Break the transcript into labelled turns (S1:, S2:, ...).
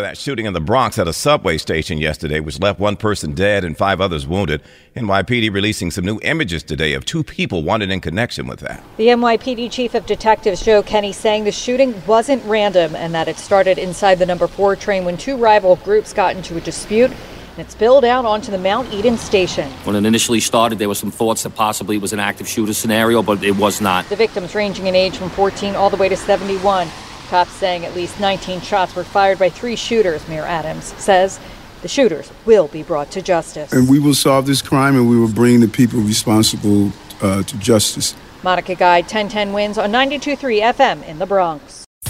S1: That shooting in the Bronx at a subway station yesterday, which left one person dead and five others wounded. NYPD releasing some new images today of two people wanted in connection with that.
S2: The NYPD Chief of Detectives Joe Kenny saying the shooting wasn't random and that it started inside the number four train when two rival groups got into a dispute. And it spilled out onto the Mount Eden station.
S3: When it initially started, there were some thoughts that possibly it was an active shooter scenario, but it was not.
S2: The victims ranging in age from 14 all the way to 71. Cops saying at least 19 shots were fired by three shooters, Mayor Adams says. The shooters will be brought to justice.
S4: And we will solve this crime and we will bring the people responsible uh, to justice.
S2: Monica Guide, 1010 wins on 92.3 FM in the Bronx.